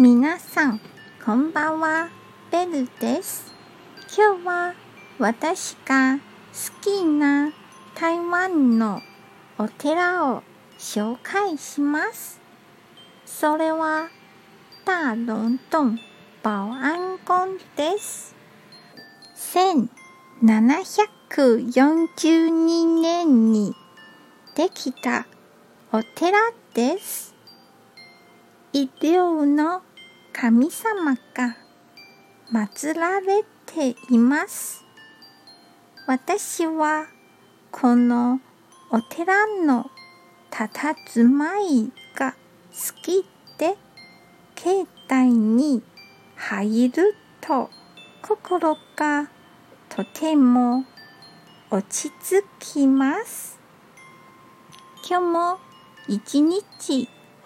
皆さん、こんばんは。ベルです。今日は私が好きな台湾のお寺を紹介します。それは大龍洞保安宮です。1742年にできたお寺です。医療の神様が祀られています。私はこのお寺の佇まいが好きで、境内に入ると心がとても落ち着きます。今日も一日